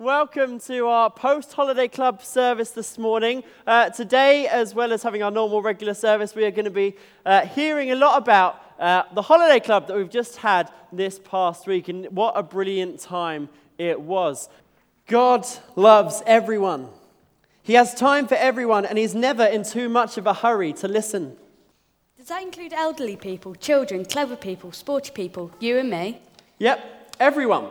welcome to our post holiday club service this morning. Uh, today, as well as having our normal regular service, we are going to be uh, hearing a lot about uh, the holiday club that we've just had this past week, and what a brilliant time it was. God loves everyone, He has time for everyone, and He's never in too much of a hurry to listen. Does that include elderly people, children, clever people, sporty people, you and me? Yep, everyone.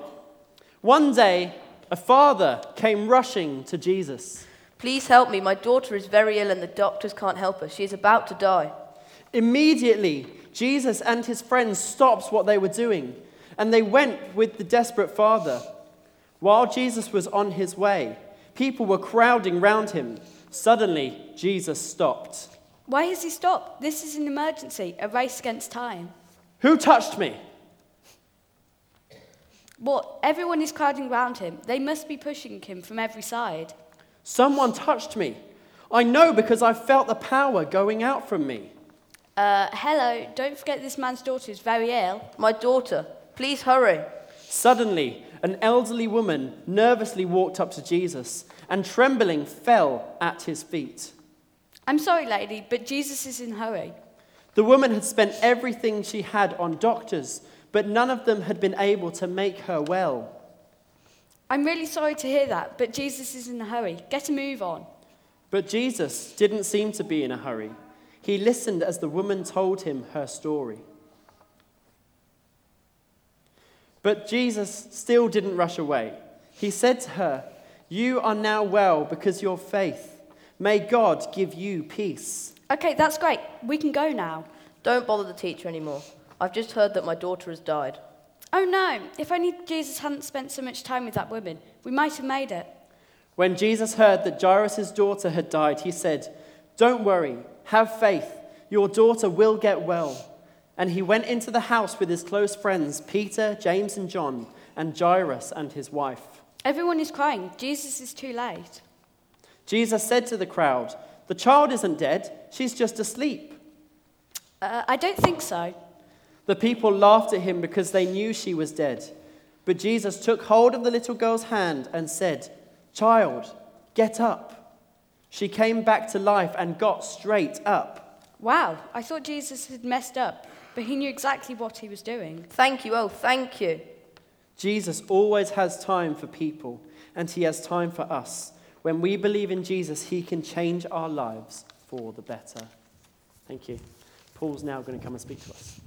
One day, a father came rushing to Jesus. Please help me. My daughter is very ill and the doctors can't help her. She is about to die. Immediately, Jesus and his friends stopped what they were doing and they went with the desperate father. While Jesus was on his way, people were crowding round him. Suddenly, Jesus stopped. Why has he stopped? This is an emergency, a race against time. Who touched me? What? Everyone is crowding round him. They must be pushing him from every side. Someone touched me. I know because I felt the power going out from me. Uh, hello, don't forget this man's daughter is very ill. My daughter, please hurry. Suddenly, an elderly woman nervously walked up to Jesus and trembling fell at his feet. I'm sorry, lady, but Jesus is in a hurry. The woman had spent everything she had on doctors, but none of them had been able to make her well. I'm really sorry to hear that, but Jesus is in a hurry. Get a move on. But Jesus didn't seem to be in a hurry. He listened as the woman told him her story. But Jesus still didn't rush away. He said to her, You are now well because your faith. May God give you peace. Okay, that's great. We can go now. Don't bother the teacher anymore. I've just heard that my daughter has died. Oh no, if only Jesus hadn't spent so much time with that woman, we might have made it. When Jesus heard that Jairus' daughter had died, he said, Don't worry, have faith. Your daughter will get well. And he went into the house with his close friends, Peter, James, and John, and Jairus and his wife. Everyone is crying. Jesus is too late. Jesus said to the crowd, The child isn't dead, she's just asleep. Uh, I don't think so. The people laughed at him because they knew she was dead. But Jesus took hold of the little girl's hand and said, Child, get up. She came back to life and got straight up. Wow, I thought Jesus had messed up, but he knew exactly what he was doing. Thank you, oh, thank you. Jesus always has time for people, and he has time for us. When we believe in Jesus, he can change our lives for the better. Thank you. Paul's now going to come and speak to us.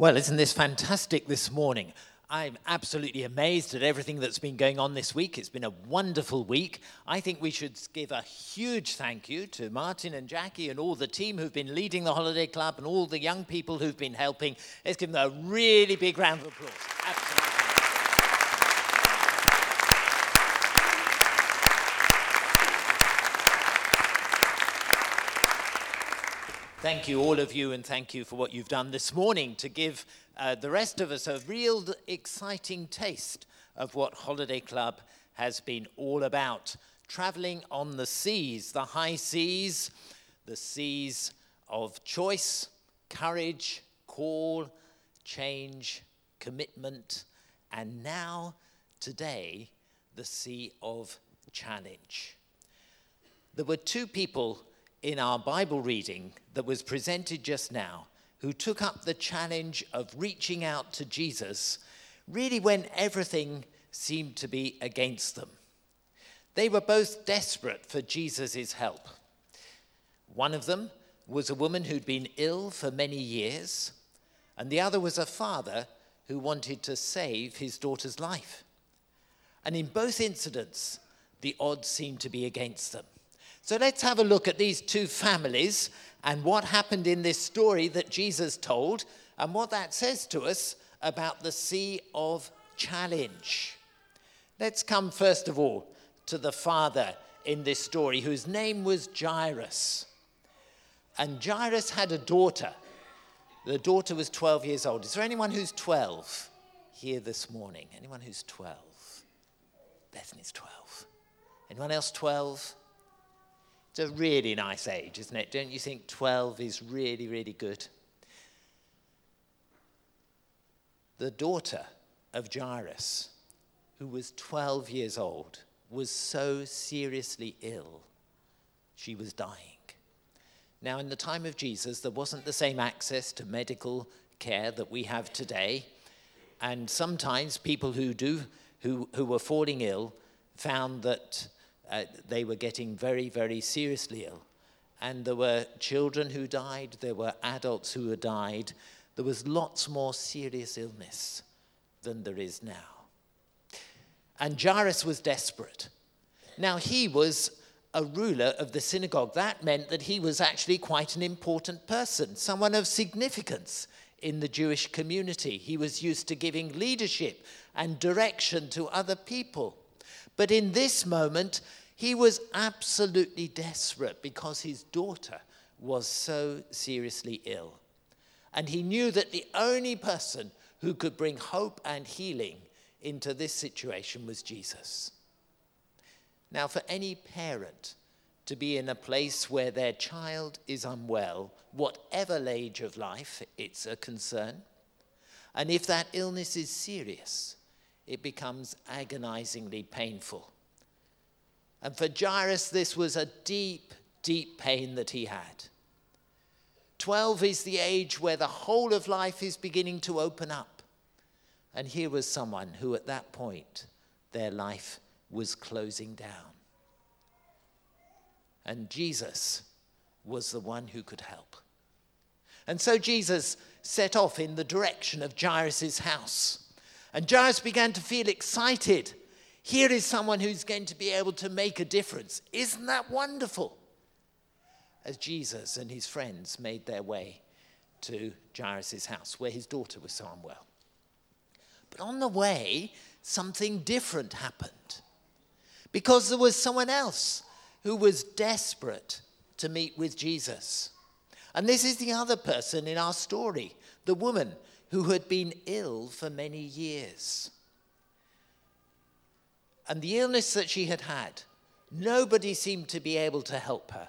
Well, isn't this fantastic this morning? I'm absolutely amazed at everything that's been going on this week. It's been a wonderful week. I think we should give a huge thank you to Martin and Jackie and all the team who've been leading the holiday club and all the young people who've been helping. Let's give them a really big round of applause. Absolutely. Thank you, all of you, and thank you for what you've done this morning to give uh, the rest of us a real exciting taste of what Holiday Club has been all about. Traveling on the seas, the high seas, the seas of choice, courage, call, change, commitment, and now, today, the sea of challenge. There were two people in our Bible reading that was presented just now who took up the challenge of reaching out to Jesus really when everything seemed to be against them. They were both desperate for Jesus' help. One of them was a woman who'd been ill for many years, and the other was a father who wanted to save his daughter's life. And in both incidents, the odds seemed to be against them. So let's have a look at these two families and what happened in this story that Jesus told and what that says to us about the Sea of Challenge. Let's come first of all to the father in this story whose name was Jairus. And Jairus had a daughter. The daughter was 12 years old. Is there anyone who's 12 here this morning? Anyone who's 12? Bethany's 12. Anyone else 12? It's a really nice age, isn't it? Don't you think 12 is really, really good? the daughter of Jairus, who was 12 years old, was so seriously ill, she was dying. Now, in the time of Jesus, there wasn't the same access to medical care that we have today. And sometimes people who, do, who, who were falling ill found that uh, they were getting very, very seriously ill. And there were children who died, there were adults who had died. There was lots more serious illness than there is now. And Jairus was desperate. Now, he was a ruler of the synagogue. That meant that he was actually quite an important person, someone of significance in the Jewish community. He was used to giving leadership and direction to other people. But in this moment, he was absolutely desperate because his daughter was so seriously ill. And he knew that the only person who could bring hope and healing into this situation was Jesus. Now, for any parent to be in a place where their child is unwell, whatever age of life, it's a concern. And if that illness is serious, it becomes agonizingly painful. And for Jairus, this was a deep, deep pain that he had. 12 is the age where the whole of life is beginning to open up. And here was someone who, at that point, their life was closing down. And Jesus was the one who could help. And so Jesus set off in the direction of Jairus' house. And Jairus began to feel excited. Here is someone who's going to be able to make a difference. Isn't that wonderful? As Jesus and his friends made their way to Jairus' house, where his daughter was so unwell. But on the way, something different happened. Because there was someone else who was desperate to meet with Jesus. And this is the other person in our story, the woman who had been ill for many years. And the illness that she had had, nobody seemed to be able to help her.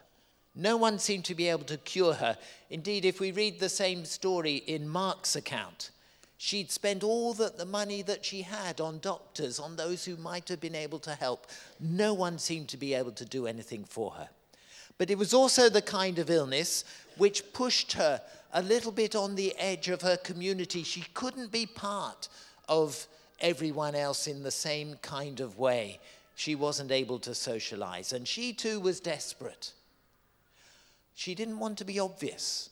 No one seemed to be able to cure her. Indeed, if we read the same story in Mark's account, She'd spent all that the money that she had on doctors, on those who might have been able to help. No one seemed to be able to do anything for her. But it was also the kind of illness which pushed her a little bit on the edge of her community. She couldn't be part of everyone else in the same kind of way. She wasn't able to socialize, and she too was desperate. She didn't want to be obvious.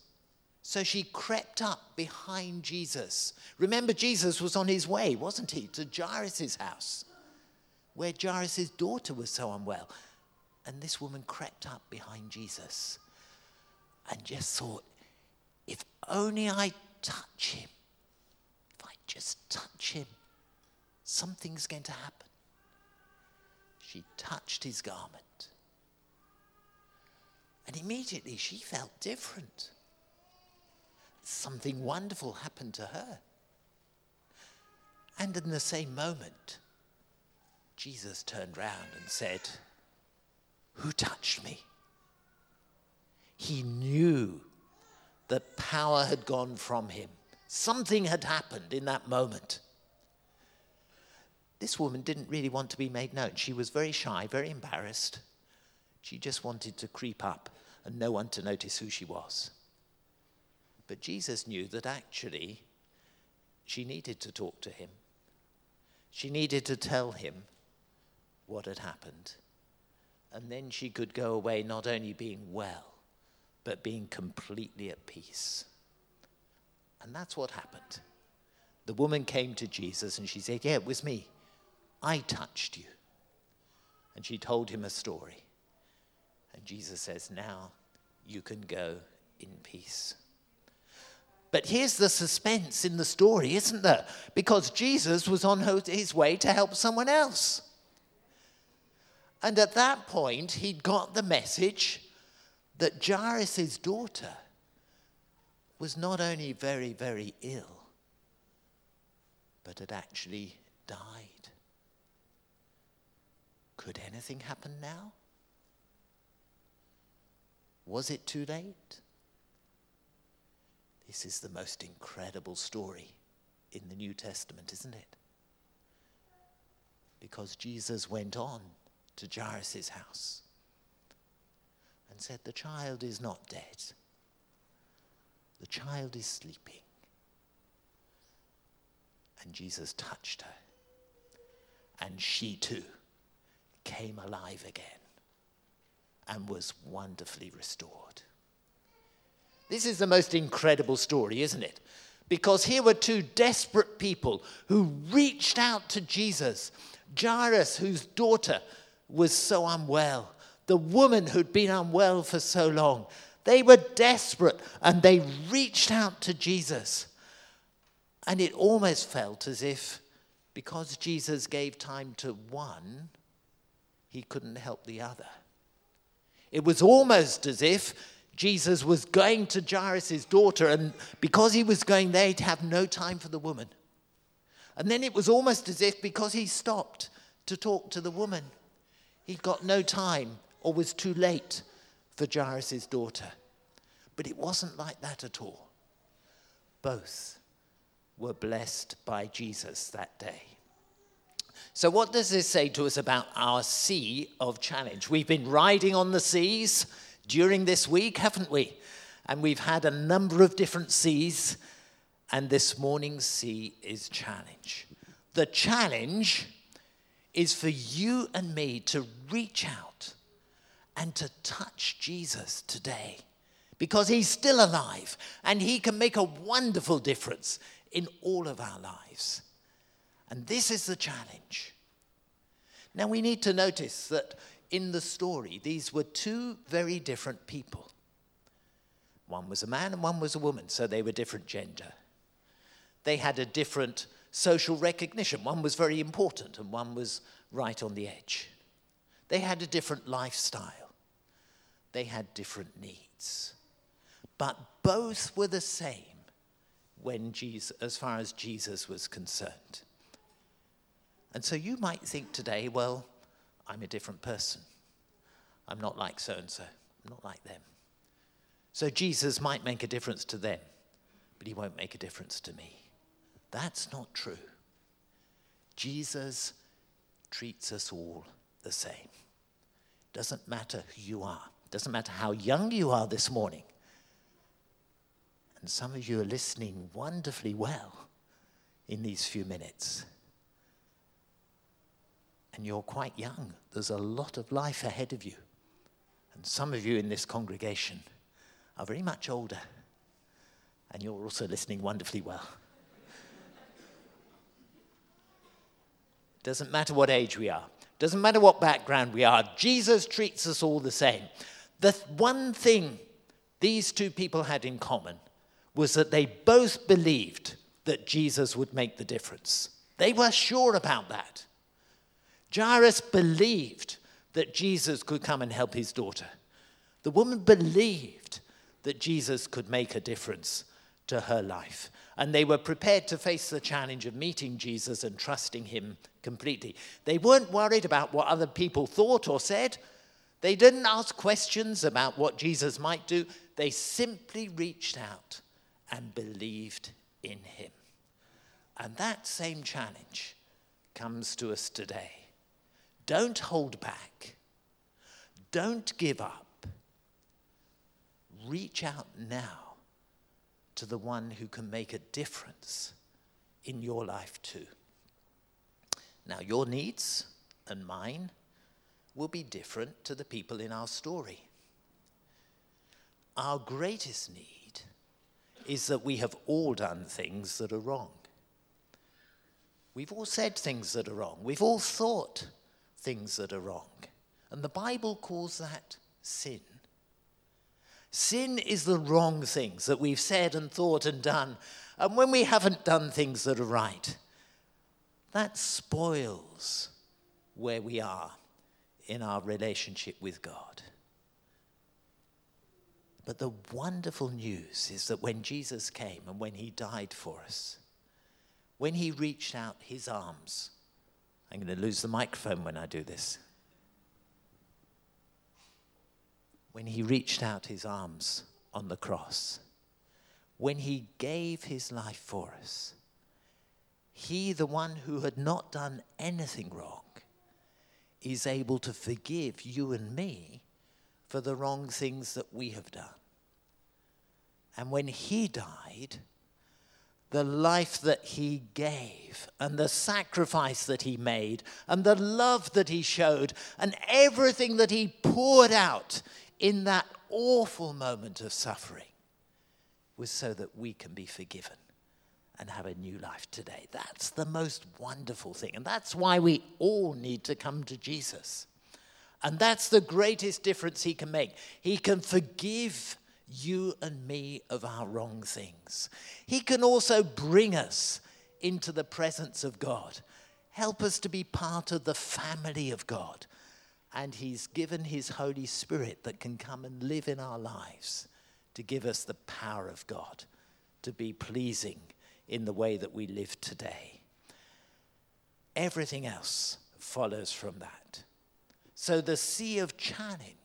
So she crept up behind Jesus. Remember, Jesus was on his way, wasn't he, to Jairus' house, where Jairus' daughter was so unwell. And this woman crept up behind Jesus and just thought, if only I touch him, if I just touch him, something's going to happen. She touched his garment. And immediately she felt different something wonderful happened to her. And in the same moment, Jesus turned round and said, Who touched me? He knew that power had gone from him. Something had happened in that moment. This woman didn't really want to be made known. She was very shy, very embarrassed. She just wanted to creep up and no one to notice who she was. But Jesus knew that actually she needed to talk to him. She needed to tell him what had happened. And then she could go away not only being well, but being completely at peace. And that's what happened. The woman came to Jesus and she said, Yeah, it was me. I touched you. And she told him a story. And Jesus says, Now you can go in peace. But here's the suspense in the story, isn't there? Because Jesus was on his way to help someone else. And at that point, he'd got the message that Jairus' daughter was not only very, very ill, but had actually died. Could anything happen now? Was it too late? This is the most incredible story in the New Testament, isn't it? Because Jesus went on to Jairus' house and said, The child is not dead, the child is sleeping. And Jesus touched her, and she too came alive again and was wonderfully restored. This is the most incredible story, isn't it? Because here were two desperate people who reached out to Jesus. Jairus, whose daughter was so unwell, the woman who'd been unwell for so long. They were desperate and they reached out to Jesus. And it almost felt as if because Jesus gave time to one, he couldn't help the other. It was almost as if Jesus was going to Jairus' daughter, and because he was going there, he'd have no time for the woman. And then it was almost as if because he stopped to talk to the woman, he'd got no time or was too late for Jairus' daughter. But it wasn't like that at all. Both were blessed by Jesus that day. So, what does this say to us about our sea of challenge? We've been riding on the seas during this week, haven't we? And we've had a number of different seas, and this morning's sea is challenge. The challenge is for you and me to reach out and to touch Jesus today because he's still alive and he can make a wonderful difference in all of our lives. And this is the challenge. Now we need to notice that in the story, these were two very different people. One was a man and one was a woman, so they were different gender. They had a different social recognition. One was very important and one was right on the edge. They had a different lifestyle. They had different needs. But both were the same when Jesus, as far as Jesus was concerned. And so you might think today, well, I'm a different person. I'm not like so and so. I'm not like them. So Jesus might make a difference to them, but he won't make a difference to me. That's not true. Jesus treats us all the same. Doesn't matter who you are, doesn't matter how young you are this morning. And some of you are listening wonderfully well in these few minutes and you're quite young. There's a lot of life ahead of you. And some of you in this congregation are very much older, and you're also listening wonderfully well. Doesn't matter what age we are, doesn't matter what background we are, Jesus treats us all the same. The one thing these two people had in common was that they both believed that Jesus would make the difference. They were sure about that. Jairus believed that Jesus could come and help his daughter. The woman believed that Jesus could make a difference to her life. And they were prepared to face the challenge of meeting Jesus and trusting him completely. They weren't worried about what other people thought or said. They didn't ask questions about what Jesus might do. They simply reached out and believed in him. And that same challenge comes to us today. Don't hold back. Don't give up. Reach out now to the one who can make a difference in your life too. Now, your needs and mine will be different to the people in our story. Our greatest need is that we have all done things that are wrong. We've all said things that are wrong. We've all thought things that are wrong. And the Bible calls that sin. Sin is the wrong things that we've said and thought and done. And when we haven't done things that are right, that spoils where we are in our relationship with God. But the wonderful news is that when Jesus came and when he died for us, when he reached out his arms I'm going to lose the microphone when I do this. When he reached out his arms on the cross, when he gave his life for us, he, the one who had not done anything wrong, is able to forgive you and me for the wrong things that we have done. And when he died, the life that he gave and the sacrifice that he made and the love that he showed and everything that he poured out in that awful moment of suffering was so that we can be forgiven and have a new life today. That's the most wonderful thing. And that's why we all need to come to Jesus. And that's the greatest difference he can make. He can forgive you and me of our wrong things. He can also bring us into the presence of God, help us to be part of the family of God. And He's given His Holy Spirit that can come and live in our lives to give us the power of God to be pleasing in the way that we live today. Everything else follows from that. So the sea of challenge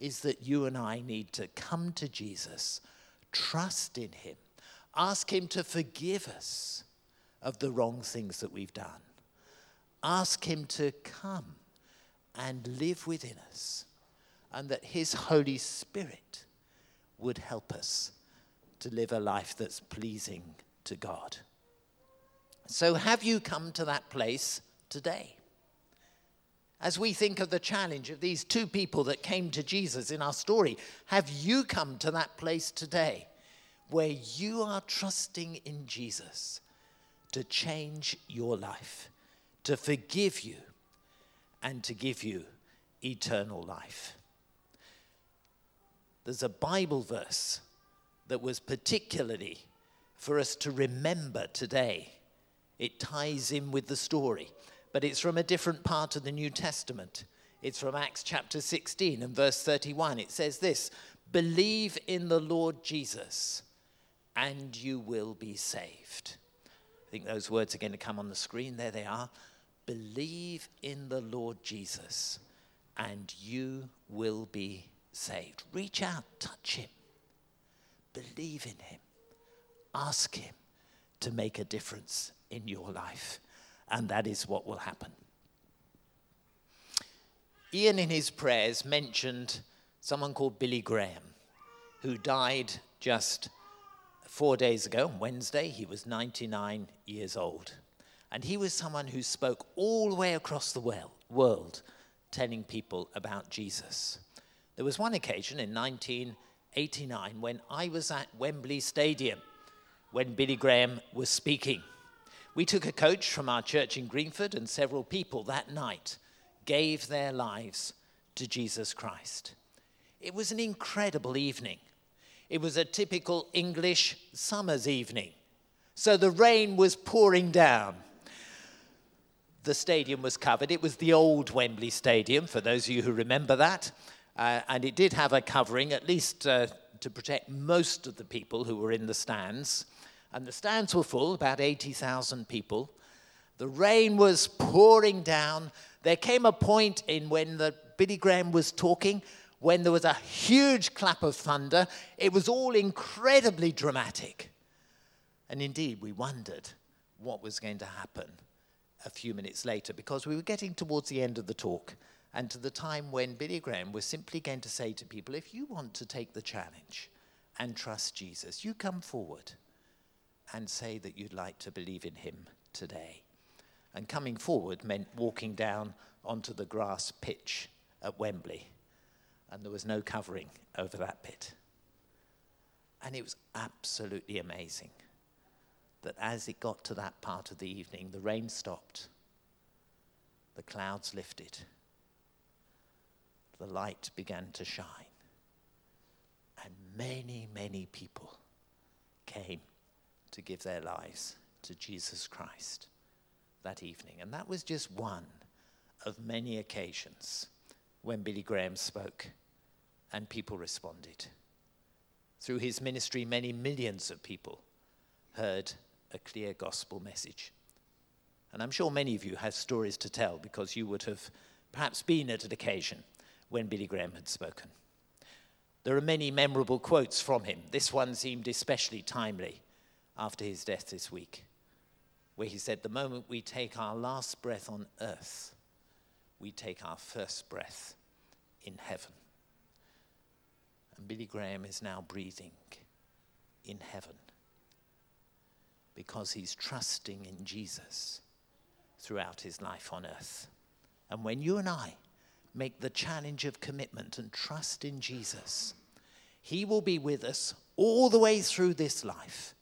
is that you and I need to come to Jesus, trust in Him, ask Him to forgive us of the wrong things that we've done, ask Him to come and live within us, and that His Holy Spirit would help us to live a life that's pleasing to God. So, have you come to that place today? As we think of the challenge of these two people that came to Jesus in our story, have you come to that place today where you are trusting in Jesus to change your life, to forgive you, and to give you eternal life? There's a Bible verse that was particularly for us to remember today. It ties in with the story but it's from a different part of the New Testament. It's from Acts chapter 16 and verse 31. It says this Believe in the Lord Jesus, and you will be saved. I think those words are going to come on the screen. There they are. Believe in the Lord Jesus, and you will be saved. Reach out, touch Him, believe in Him, ask Him to make a difference in your life and that is what will happen. Ian, in his prayers, mentioned someone called Billy Graham, who died just four days ago, on Wednesday. He was 99 years old. And he was someone who spoke all the way across the world, telling people about Jesus. There was one occasion in 1989 when I was at Wembley Stadium when Billy Graham was speaking. We took a coach from our church in Greenford, and several people that night gave their lives to Jesus Christ. It was an incredible evening. It was a typical English summer's evening. So the rain was pouring down. The stadium was covered. It was the old Wembley Stadium, for those of you who remember that. Uh, and it did have a covering, at least uh, to protect most of the people who were in the stands and the stands were full, about 80,000 people. The rain was pouring down. There came a point in when the Billy Graham was talking when there was a huge clap of thunder. It was all incredibly dramatic. And indeed, we wondered what was going to happen a few minutes later because we were getting towards the end of the talk and to the time when Billy Graham was simply going to say to people, if you want to take the challenge and trust Jesus, you come forward and say that you'd like to believe in him today. And coming forward meant walking down onto the grass pitch at Wembley, and there was no covering over that pit. And it was absolutely amazing that as it got to that part of the evening, the rain stopped, the clouds lifted, the light began to shine, and many, many people came to give their lives to Jesus Christ that evening. And that was just one of many occasions when Billy Graham spoke and people responded. Through his ministry, many millions of people heard a clear gospel message. And I'm sure many of you have stories to tell because you would have perhaps been at an occasion when Billy Graham had spoken. There are many memorable quotes from him. This one seemed especially timely after his death this week, where he said, The moment we take our last breath on earth, we take our first breath in heaven. And Billy Graham is now breathing in heaven because he's trusting in Jesus throughout his life on earth. And when you and I make the challenge of commitment and trust in Jesus, he will be with us all the way through this life.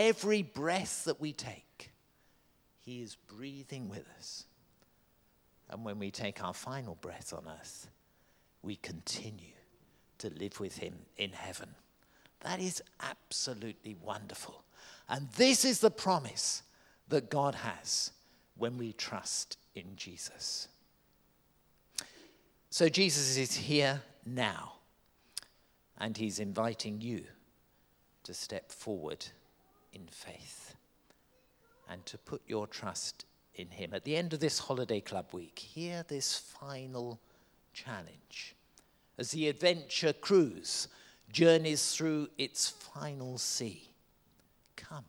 Every breath that we take, he is breathing with us. And when we take our final breath on earth, we continue to live with him in heaven. That is absolutely wonderful. And this is the promise that God has when we trust in Jesus. So Jesus is here now, and he's inviting you to step forward in faith and to put your trust in him. At the end of this holiday club week, hear this final challenge as the adventure cruise journeys through its final sea. Come,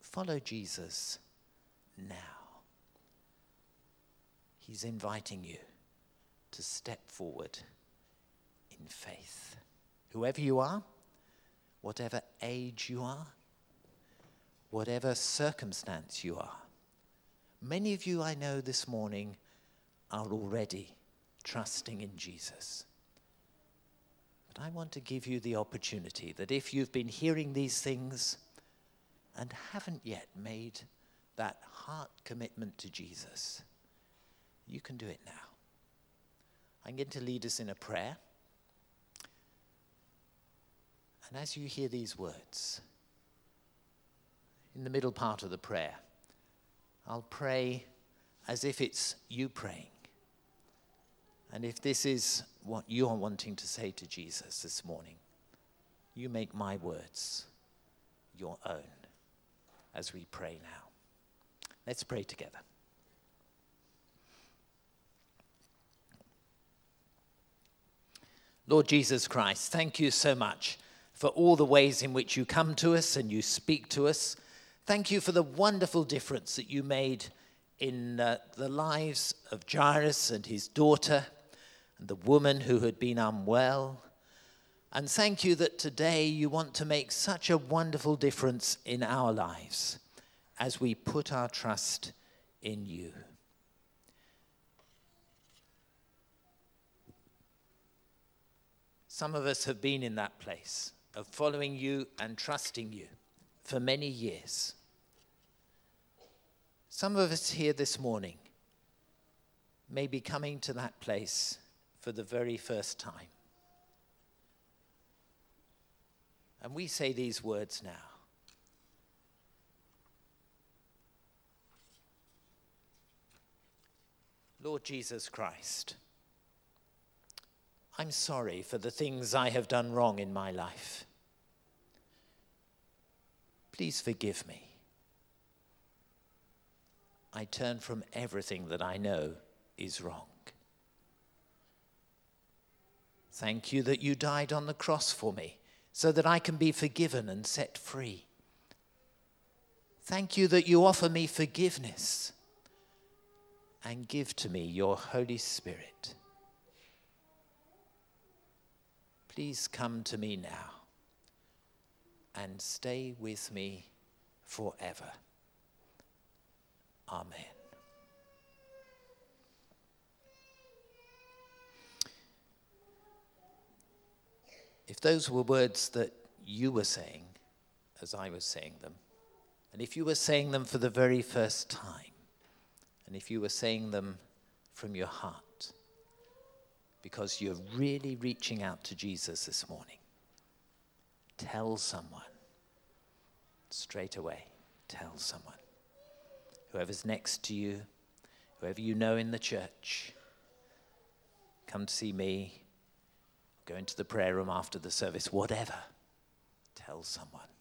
follow Jesus now. He's inviting you to step forward in faith. Whoever you are, whatever age you are, whatever circumstance you are. Many of you I know this morning are already trusting in Jesus. But I want to give you the opportunity that if you've been hearing these things and haven't yet made that heart commitment to Jesus, you can do it now. I'm going to lead us in a prayer. And as you hear these words, in the middle part of the prayer, I'll pray as if it's you praying. And if this is what you're wanting to say to Jesus this morning, you make my words your own as we pray now. Let's pray together. Lord Jesus Christ, thank you so much for all the ways in which you come to us and you speak to us. Thank you for the wonderful difference that you made in uh, the lives of Jairus and his daughter and the woman who had been unwell. And thank you that today you want to make such a wonderful difference in our lives as we put our trust in you. Some of us have been in that place of following you and trusting you for many years. Some of us here this morning may be coming to that place for the very first time. And we say these words now. Lord Jesus Christ, I'm sorry for the things I have done wrong in my life. Please forgive me. I turn from everything that I know is wrong. Thank you that you died on the cross for me so that I can be forgiven and set free. Thank you that you offer me forgiveness and give to me your Holy Spirit. Please come to me now and stay with me forever. Amen. If those were words that you were saying as I was saying them, and if you were saying them for the very first time, and if you were saying them from your heart, because you're really reaching out to Jesus this morning, tell someone straight away. Tell someone. Whoever's next to you, whoever you know in the church, come to see me, go into the prayer room after the service, whatever. Tell someone.